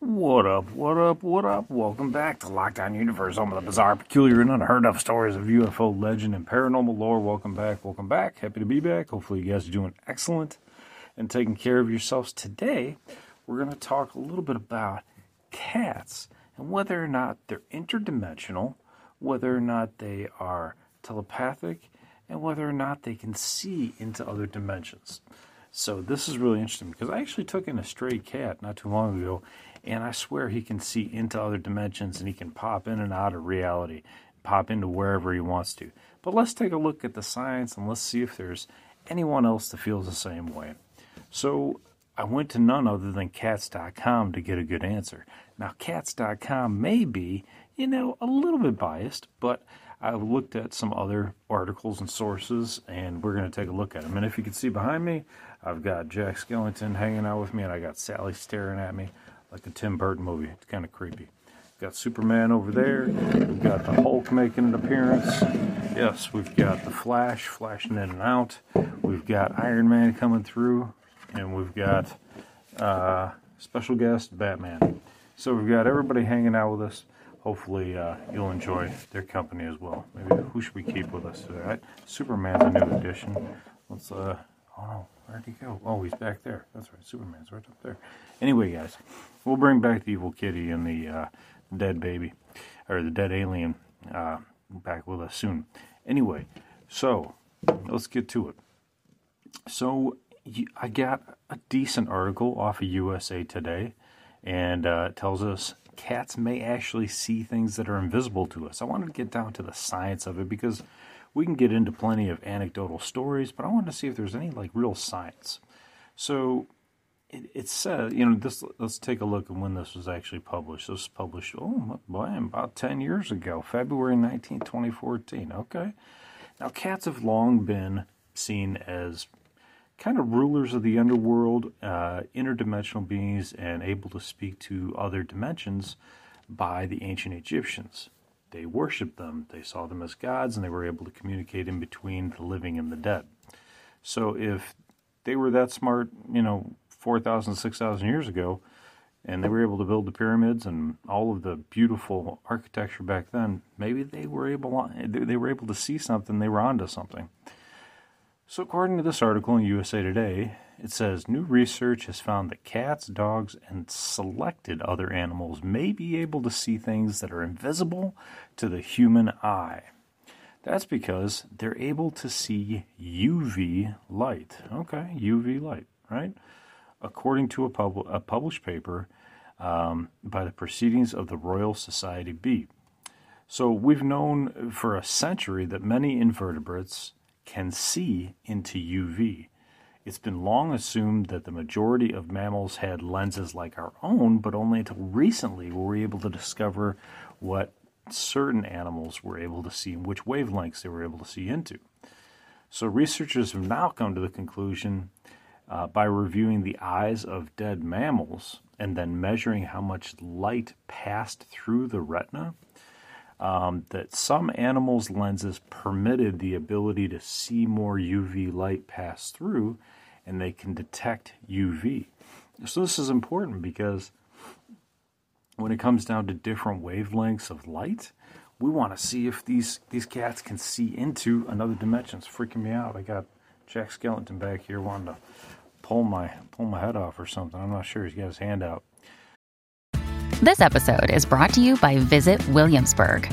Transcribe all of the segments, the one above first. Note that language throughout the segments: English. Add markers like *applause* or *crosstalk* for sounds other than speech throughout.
What up, what up, what up? Welcome back to Lockdown Universe, home of the bizarre, peculiar, and unheard of stories of UFO legend and paranormal lore. Welcome back, welcome back. Happy to be back. Hopefully, you guys are doing excellent and taking care of yourselves. Today, we're going to talk a little bit about cats and whether or not they're interdimensional, whether or not they are telepathic, and whether or not they can see into other dimensions. So, this is really interesting because I actually took in a stray cat not too long ago and I swear he can see into other dimensions and he can pop in and out of reality, pop into wherever he wants to. But let's take a look at the science and let's see if there's anyone else that feels the same way. So I went to none other than cats.com to get a good answer. Now, cats.com may be, you know, a little bit biased, but I've looked at some other articles and sources, and we're going to take a look at them. And if you can see behind me, I've got Jack Skellington hanging out with me, and I got Sally staring at me like a Tim Burton movie. It's kind of creepy. Got Superman over there. We've got the Hulk making an appearance. Yes, we've got the Flash flashing in and out. We've got Iron Man coming through, and we've got uh, special guest Batman. So we've got everybody hanging out with us. Hopefully, uh, you'll enjoy their company as well. Maybe who should we keep with us today? Superman's a new addition. Let's. Uh, oh no, where'd he go? Oh, he's back there. That's right. Superman's right up there. Anyway, guys, we'll bring back the evil kitty and the uh, dead baby, or the dead alien, uh, back with us soon. Anyway, so let's get to it. So I got a decent article off of USA Today, and uh, it tells us cats may actually see things that are invisible to us. I wanted to get down to the science of it because we can get into plenty of anecdotal stories, but I wanted to see if there's any like real science. So it, it says, you know, this. Let's take a look at when this was actually published. This was published, oh boy, about ten years ago, February 19, 2014. Okay, now cats have long been seen as kind of rulers of the underworld, uh, interdimensional beings, and able to speak to other dimensions by the ancient Egyptians. They worshipped them, they saw them as gods, and they were able to communicate in between the living and the dead. So if they were that smart, you know, 4,000, 6,000 years ago, and they were able to build the pyramids and all of the beautiful architecture back then, maybe they were able they were able to see something, they were onto something. So according to this article in USA Today, it says new research has found that cats, dogs, and selected other animals may be able to see things that are invisible to the human eye. That's because they're able to see UV light. Okay, UV light, right? according to a, pub- a published paper um, by the Proceedings of the Royal Society B. So we've known for a century that many invertebrates can see into UV. It's been long assumed that the majority of mammals had lenses like our own, but only until recently were we able to discover what certain animals were able to see and which wavelengths they were able to see into. So researchers have now come to the conclusion uh, by reviewing the eyes of dead mammals and then measuring how much light passed through the retina. Um, that some animals' lenses permitted the ability to see more UV light pass through and they can detect UV. So, this is important because when it comes down to different wavelengths of light, we want to see if these, these cats can see into another dimension. It's freaking me out. I got Jack Skellington back here wanting to pull my pull my head off or something. I'm not sure. He's got his hand out. This episode is brought to you by Visit Williamsburg.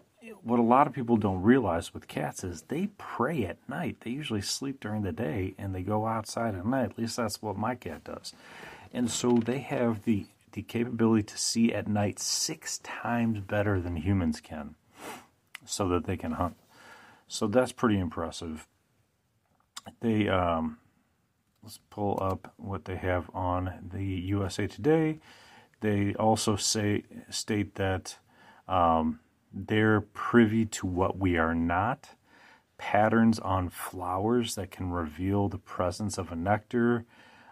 what a lot of people don't realize with cats is they prey at night. They usually sleep during the day and they go outside at night. At least that's what my cat does. And so they have the the capability to see at night six times better than humans can so that they can hunt. So that's pretty impressive. They um, let's pull up what they have on the USA Today. They also say state that um, they're privy to what we are not. Patterns on flowers that can reveal the presence of a nectar,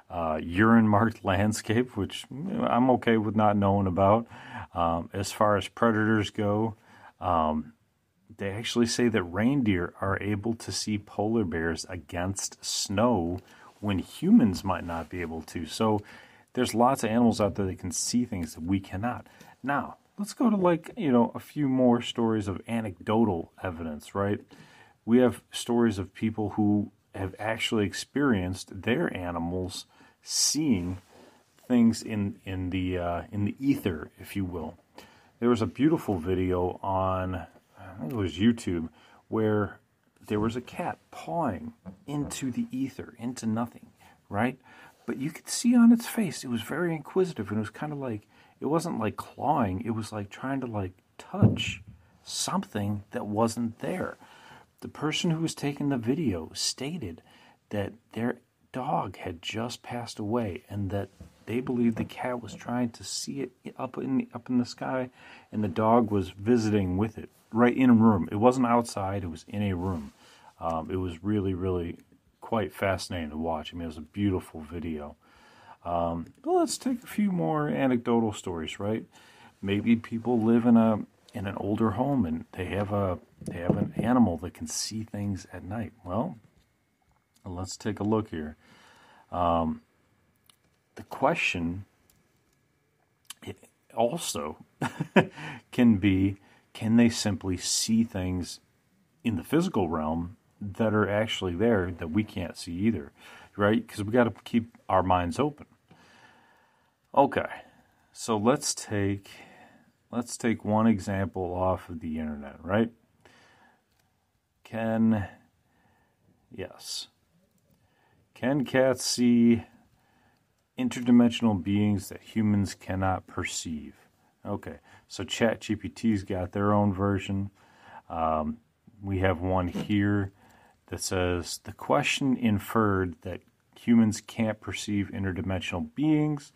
uh, urine marked *laughs* landscape, which I'm okay with not knowing about. Um, as far as predators go, um, they actually say that reindeer are able to see polar bears against snow when humans might not be able to. So there's lots of animals out there that can see things that we cannot. Now, let's go to like, you know, a few more stories of anecdotal evidence, right? We have stories of people who have actually experienced their animals seeing things in in the uh, in the ether, if you will. There was a beautiful video on I think it was YouTube where there was a cat pawing into the ether, into nothing, right? But you could see on its face it was very inquisitive and it was kind of like it wasn't like clawing, it was like trying to like touch something that wasn't there. The person who was taking the video stated that their dog had just passed away and that they believed the cat was trying to see it up in up in the sky and the dog was visiting with it right in a room. It wasn't outside, it was in a room. Um, it was really, really quite fascinating to watch. I mean, it was a beautiful video. Um, let's take a few more anecdotal stories, right? Maybe people live in a in an older home and they have a they have an animal that can see things at night. Well, let's take a look here. Um, the question also *laughs* can be can they simply see things in the physical realm that are actually there that we can't see either, right? Because we got to keep our minds open. Okay, so let's take let's take one example off of the internet, right? Can yes, can cats see interdimensional beings that humans cannot perceive? Okay, so ChatGPT's got their own version. Um, we have one here that says the question inferred that humans can't perceive interdimensional beings,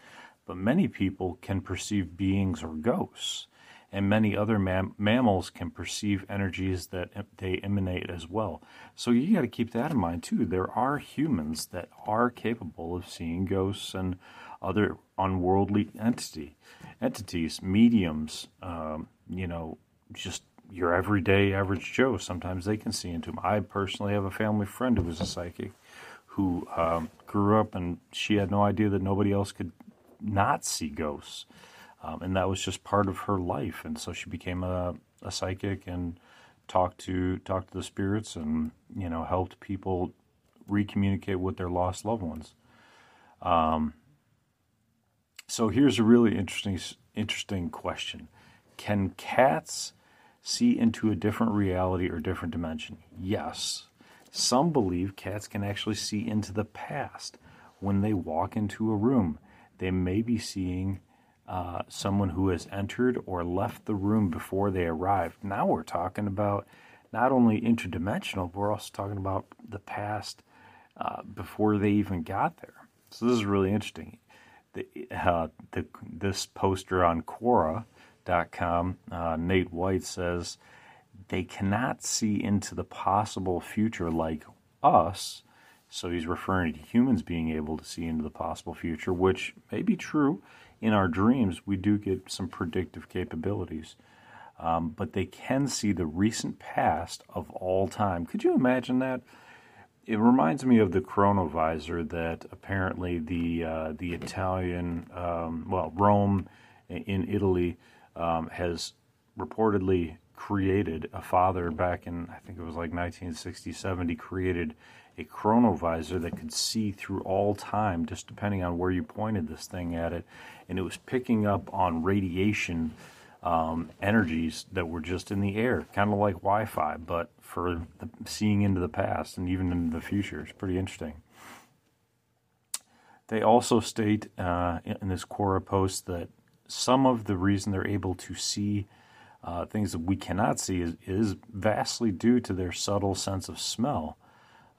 but many people can perceive beings or ghosts, and many other mam- mammals can perceive energies that they emanate as well. So you got to keep that in mind too. There are humans that are capable of seeing ghosts and other unworldly entity entities, mediums, um, you know, just your everyday average Joe. Sometimes they can see into them. I personally have a family friend who was a psychic who um, grew up and she had no idea that nobody else could not see ghosts. Um, and that was just part of her life. And so she became a, a psychic and talked to talked to the spirits and you know helped people recommunicate with their lost loved ones. Um, so here's a really interesting interesting question: Can cats see into a different reality or different dimension? Yes. Some believe cats can actually see into the past. When they walk into a room, they may be seeing uh, someone who has entered or left the room before they arrived. Now we're talking about not only interdimensional, but we're also talking about the past uh, before they even got there. So this is really interesting. The, uh, the, this poster on Quora com, uh, Nate White says they cannot see into the possible future like us. So he's referring to humans being able to see into the possible future, which may be true. In our dreams, we do get some predictive capabilities. Um, but they can see the recent past of all time. Could you imagine that? It reminds me of the chronovisor that apparently the uh, the Italian, um, well, Rome in Italy um, has reportedly created a father back in I think it was like 1967. He created a chronovisor that could see through all time, just depending on where you pointed this thing at it, and it was picking up on radiation um, energies that were just in the air, kind of like Wi Fi, but for the, seeing into the past and even into the future. It's pretty interesting. They also state uh, in this Quora post that some of the reason they're able to see uh, things that we cannot see is, is, vastly due to their subtle sense of smell.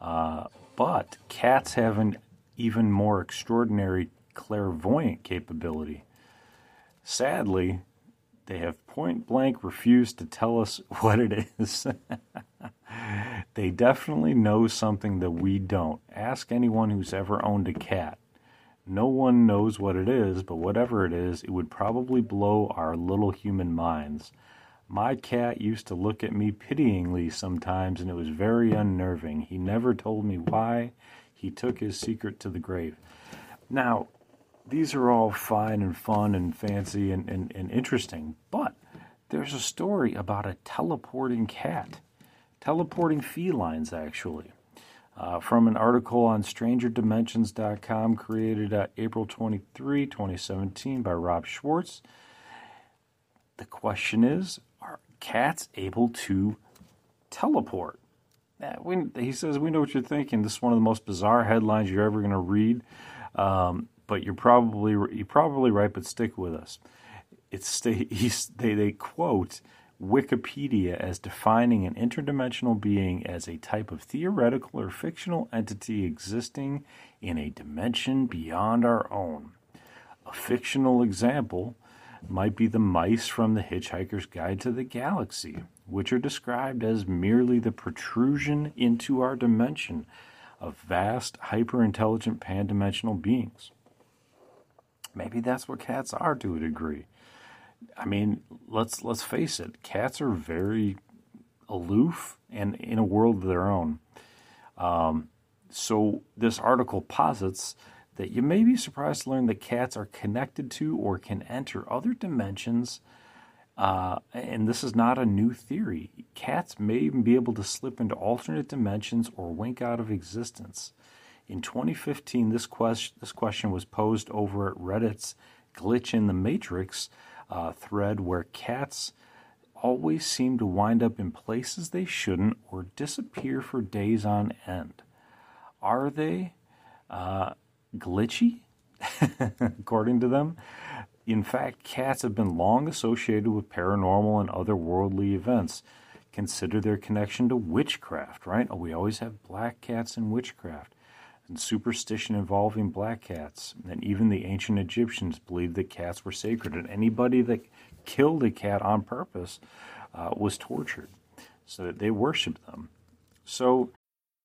Uh, but cats have an even more extraordinary clairvoyant capability. Sadly, they have point blank refused to tell us *laughs* what it is. they definitely know something that we don't. Ask anyone who's ever owned a cat. No one knows what it is, but whatever it is, it would probably blow our little human minds. My cat used to look at me pityingly sometimes, and it was very unnerving. He never told me why. He took his secret to the grave. Now, these are all fine and fun and fancy and, and, and interesting, but there's a story about a teleporting cat, teleporting felines, actually. Uh, from an article on strangerdimensions.com created uh, April 23, 2017 by Rob Schwartz. The question is Are cats able to teleport? We, he says, We know what you're thinking. This is one of the most bizarre headlines you're ever going to read. Um, but you're probably you're probably right. But stick with us. It's they *laughs* they, they quote Wikipedia as defining an interdimensional being as a type of theoretical or fictional entity existing in a dimension beyond our own. A fictional example might be the mice from The Hitchhiker's Guide to the Galaxy, which are described as merely the protrusion into our dimension of vast, hyper intelligent pan dimensional beings. Maybe that's what cats are to a degree. I mean, let's let's face it, cats are very aloof and in a world of their own. Um, so this article posits that you may be surprised to learn that cats are connected to or can enter other dimensions. Uh, and this is not a new theory. Cats may even be able to slip into alternate dimensions or wink out of existence. In 2015, this, quest- this question was posed over at Reddit's Glitch in the Matrix uh, thread where cats always seem to wind up in places they shouldn't or disappear for days on end. Are they uh, glitchy? *laughs* According to them. In fact, cats have been long associated with paranormal and otherworldly events. Consider their connection to witchcraft, right? We always have black cats in witchcraft and superstition involving black cats. And even the ancient Egyptians believed that cats were sacred, and anybody that killed a cat on purpose uh, was tortured, so that they worshipped them. So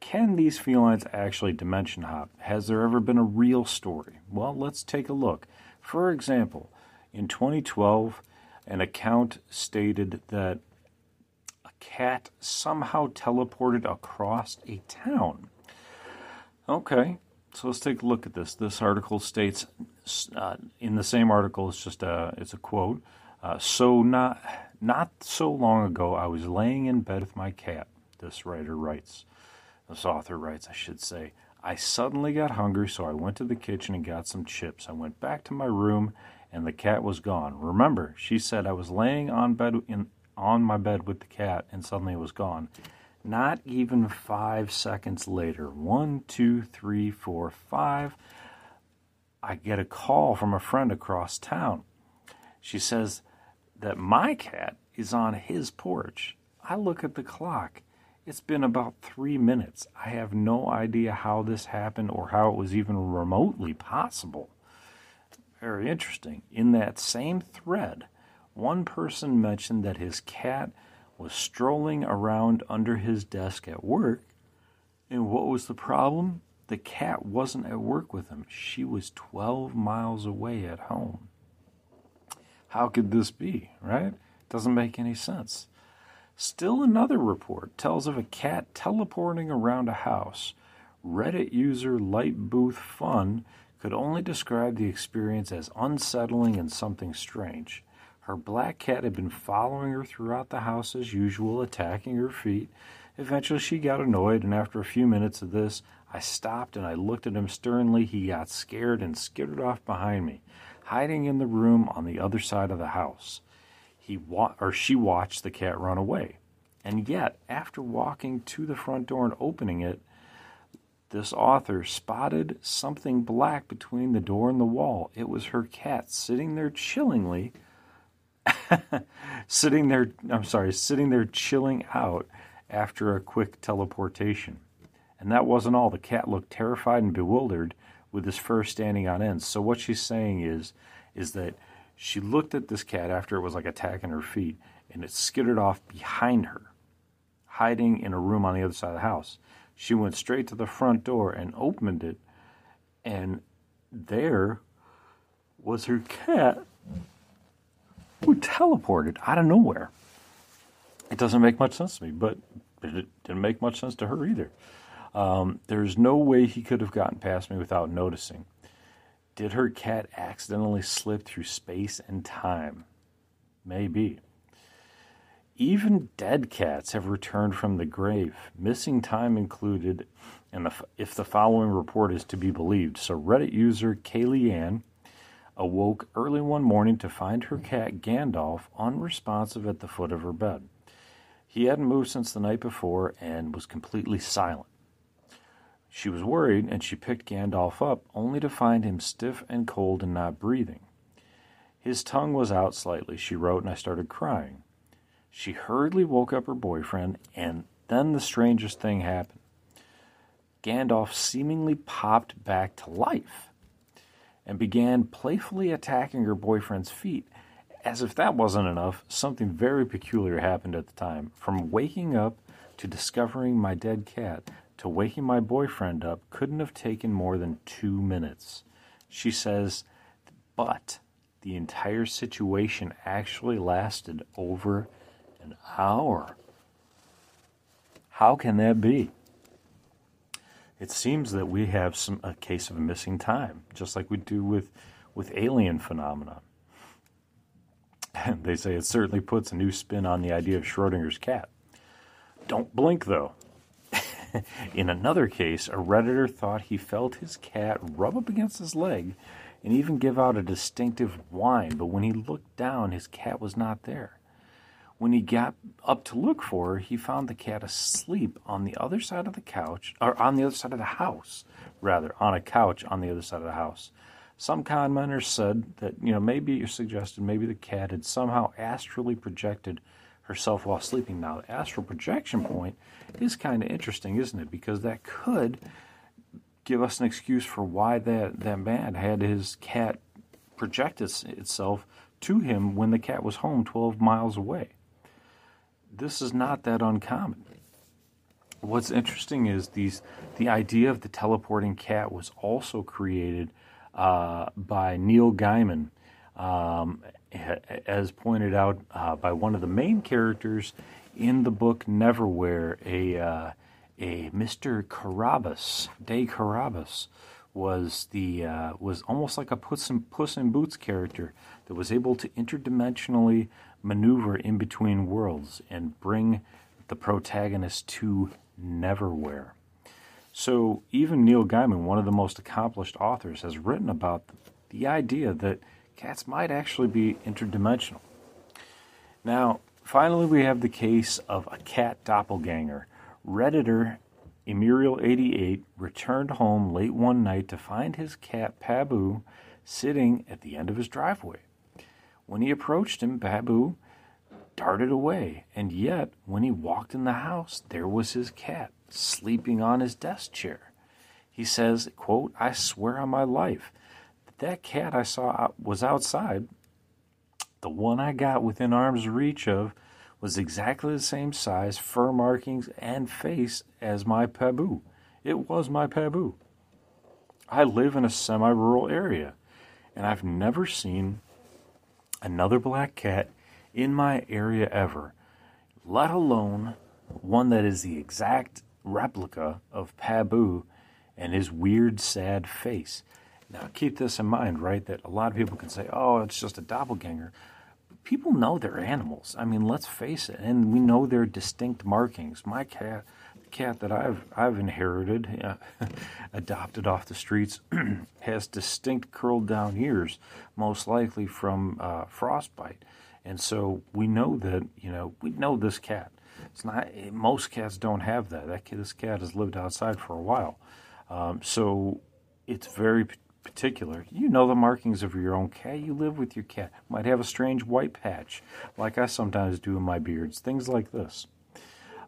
Can these felines actually dimension hop? Has there ever been a real story? Well, let's take a look. For example, in 2012, an account stated that a cat somehow teleported across a town. Okay, so let's take a look at this. This article states, uh, in the same article, it's just a it's a quote. Uh, so not not so long ago, I was laying in bed with my cat. This writer writes. This author writes, I should say, I suddenly got hungry, so I went to the kitchen and got some chips. I went back to my room, and the cat was gone. Remember, she said I was laying on bed in on my bed with the cat, and suddenly it was gone. Not even five seconds later, one, two, three, four, five, I get a call from a friend across town. She says that my cat is on his porch. I look at the clock. It's been about three minutes. I have no idea how this happened or how it was even remotely possible. Very interesting. In that same thread, one person mentioned that his cat was strolling around under his desk at work. And what was the problem? The cat wasn't at work with him. She was 12 miles away at home. How could this be, right? Doesn't make any sense. Still another report tells of a cat teleporting around a house. Reddit user Light Booth Fun could only describe the experience as unsettling and something strange. Her black cat had been following her throughout the house as usual, attacking her feet. Eventually, she got annoyed, and after a few minutes of this, I stopped and I looked at him sternly. He got scared and skittered off behind me, hiding in the room on the other side of the house. He wa- or she watched the cat run away. And yet, after walking to the front door and opening it, this author spotted something black between the door and the wall. It was her cat sitting there chillingly, *laughs* sitting there, I'm sorry, sitting there chilling out after a quick teleportation. And that wasn't all. The cat looked terrified and bewildered with his fur standing on end. So what she's saying is, is that she looked at this cat after it was like attacking her feet, and it skittered off behind her, hiding in a room on the other side of the house. She went straight to the front door and opened it, and there was her cat who teleported out of nowhere. It doesn't make much sense to me, but it didn't make much sense to her either. Um, there's no way he could have gotten past me without noticing. Did her cat accidentally slip through space and time? Maybe. Even dead cats have returned from the grave, missing time included, and if the following report is to be believed. So, Reddit user Kaylee Ann awoke early one morning to find her cat Gandalf unresponsive at the foot of her bed. He hadn't moved since the night before and was completely silent. She was worried and she picked Gandalf up, only to find him stiff and cold and not breathing. His tongue was out slightly, she wrote, and I started crying. She hurriedly woke up her boyfriend, and then the strangest thing happened. Gandalf seemingly popped back to life and began playfully attacking her boyfriend's feet. As if that wasn't enough, something very peculiar happened at the time. From waking up to discovering my dead cat to waking my boyfriend up couldn't have taken more than two minutes. She says, but the entire situation actually lasted over an hour. How can that be? It seems that we have some a case of missing time, just like we do with with alien phenomena. And *laughs* they say it certainly puts a new spin on the idea of Schrodinger's cat. Don't blink though. *laughs* In another case, a redditor thought he felt his cat rub up against his leg and even give out a distinctive whine, but when he looked down, his cat was not there. When he got up to look for her, he found the cat asleep on the other side of the couch, or on the other side of the house, rather, on a couch on the other side of the house. Some commenters said that, you know, maybe you suggested maybe the cat had somehow astrally projected herself while sleeping. Now, the astral projection point is kind of interesting, isn't it? Because that could give us an excuse for why that, that man had his cat project itself to him when the cat was home 12 miles away this is not that uncommon. What's interesting is these the idea of the teleporting cat was also created uh, by Neil Gaiman, um, as pointed out uh, by one of the main characters in the book Neverwhere, a uh, a Mr. Carabas, De Carabas, was the uh, was almost like a Puss in, Puss in Boots character that was able to interdimensionally maneuver in between worlds and bring the protagonist to Neverwhere. So even Neil Gaiman, one of the most accomplished authors, has written about the idea that cats might actually be interdimensional. Now, finally, we have the case of a cat doppelganger. Redditor Emuriel88 returned home late one night to find his cat Pabu sitting at the end of his driveway. When he approached him, Pabu darted away, and yet when he walked in the house, there was his cat sleeping on his desk chair. He says, quote, I swear on my life that cat I saw was outside. The one I got within arm's reach of was exactly the same size, fur markings, and face as my Pabu. It was my Pabu. I live in a semi rural area, and I've never seen another black cat in my area ever, let alone one that is the exact replica of Pabu and his weird, sad face. Now, keep this in mind, right? That a lot of people can say, oh, it's just a doppelganger. But people know they're animals. I mean, let's face it. And we know their distinct markings. My cat, the cat that I've, I've inherited, uh, *laughs* adopted off the streets, *clears throat* has distinct curled down ears, most likely from uh, frostbite. And so we know that, you know, we know this cat. It's not, most cats don't have that. that this cat has lived outside for a while. Um, so it's very particular. You know the markings of your own cat. You live with your cat. Might have a strange white patch, like I sometimes do in my beards. Things like this.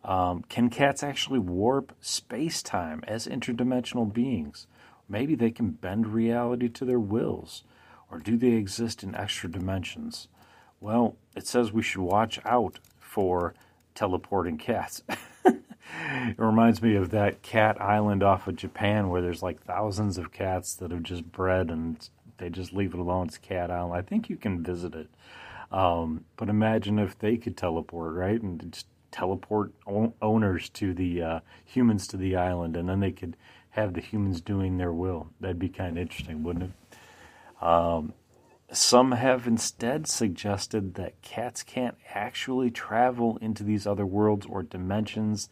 Um, can cats actually warp space time as interdimensional beings? Maybe they can bend reality to their wills. Or do they exist in extra dimensions? Well, it says we should watch out for teleporting cats. *laughs* it reminds me of that cat island off of Japan where there's like thousands of cats that have just bred and they just leave it alone. It's Cat Island. I think you can visit it. Um, but imagine if they could teleport, right? And just teleport owners to the uh, humans to the island, and then they could have the humans doing their will. That'd be kind of interesting, wouldn't it? Um, some have instead suggested that cats can't actually travel into these other worlds or dimensions,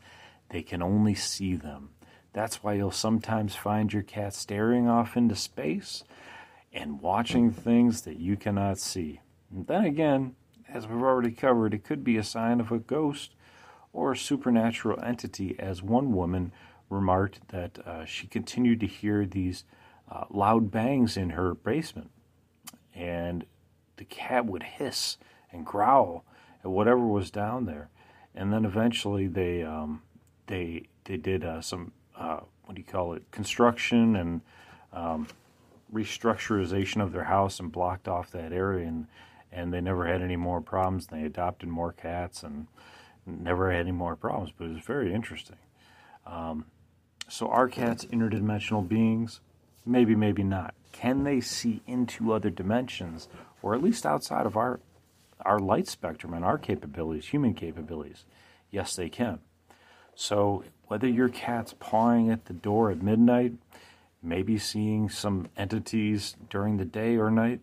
they can only see them. That's why you'll sometimes find your cat staring off into space and watching things that you cannot see. And then again, as we've already covered, it could be a sign of a ghost or a supernatural entity, as one woman remarked that uh, she continued to hear these uh, loud bangs in her basement and the cat would hiss and growl at whatever was down there. And then eventually they um, they they did uh, some uh, what do you call it construction and um, restructurization of their house and blocked off that area and and they never had any more problems. They adopted more cats and never had any more problems. But it was very interesting. Um, so our cats interdimensional beings? Maybe, maybe not. Can they see into other dimensions, or at least outside of our our light spectrum and our capabilities, human capabilities? Yes, they can. So whether your cat's pawing at the door at midnight, maybe seeing some entities during the day or night,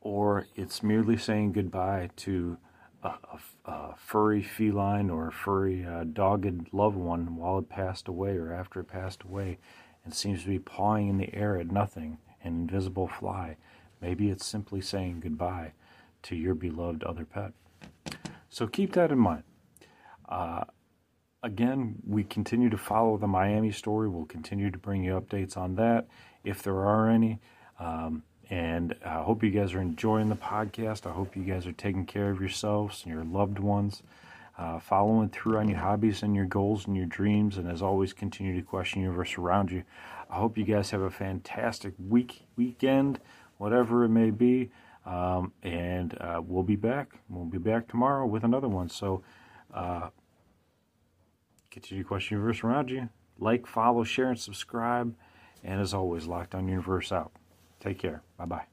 or it's merely saying goodbye to a, a, a furry feline or a furry uh, dogged loved one while it passed away or after it passed away and seems to be pawing in the air at nothing an invisible fly. Maybe it's simply saying goodbye to your beloved other pet. So keep that in mind. Uh, again, we continue to follow the Miami story. We'll continue to bring you updates on that if there are any. Um, and I hope you guys are enjoying the podcast. I hope you guys are taking care of yourselves and your loved ones, uh, following through on your hobbies and your goals and your dreams, and as always, continue to question the universe around you. I hope you guys have a fantastic week, weekend, whatever it may be. Um, and uh, we'll be back. We'll be back tomorrow with another one. So, uh, continue to question universe around you. Like, follow, share, and subscribe. And as always, Lockdown Universe out. Take care. Bye bye.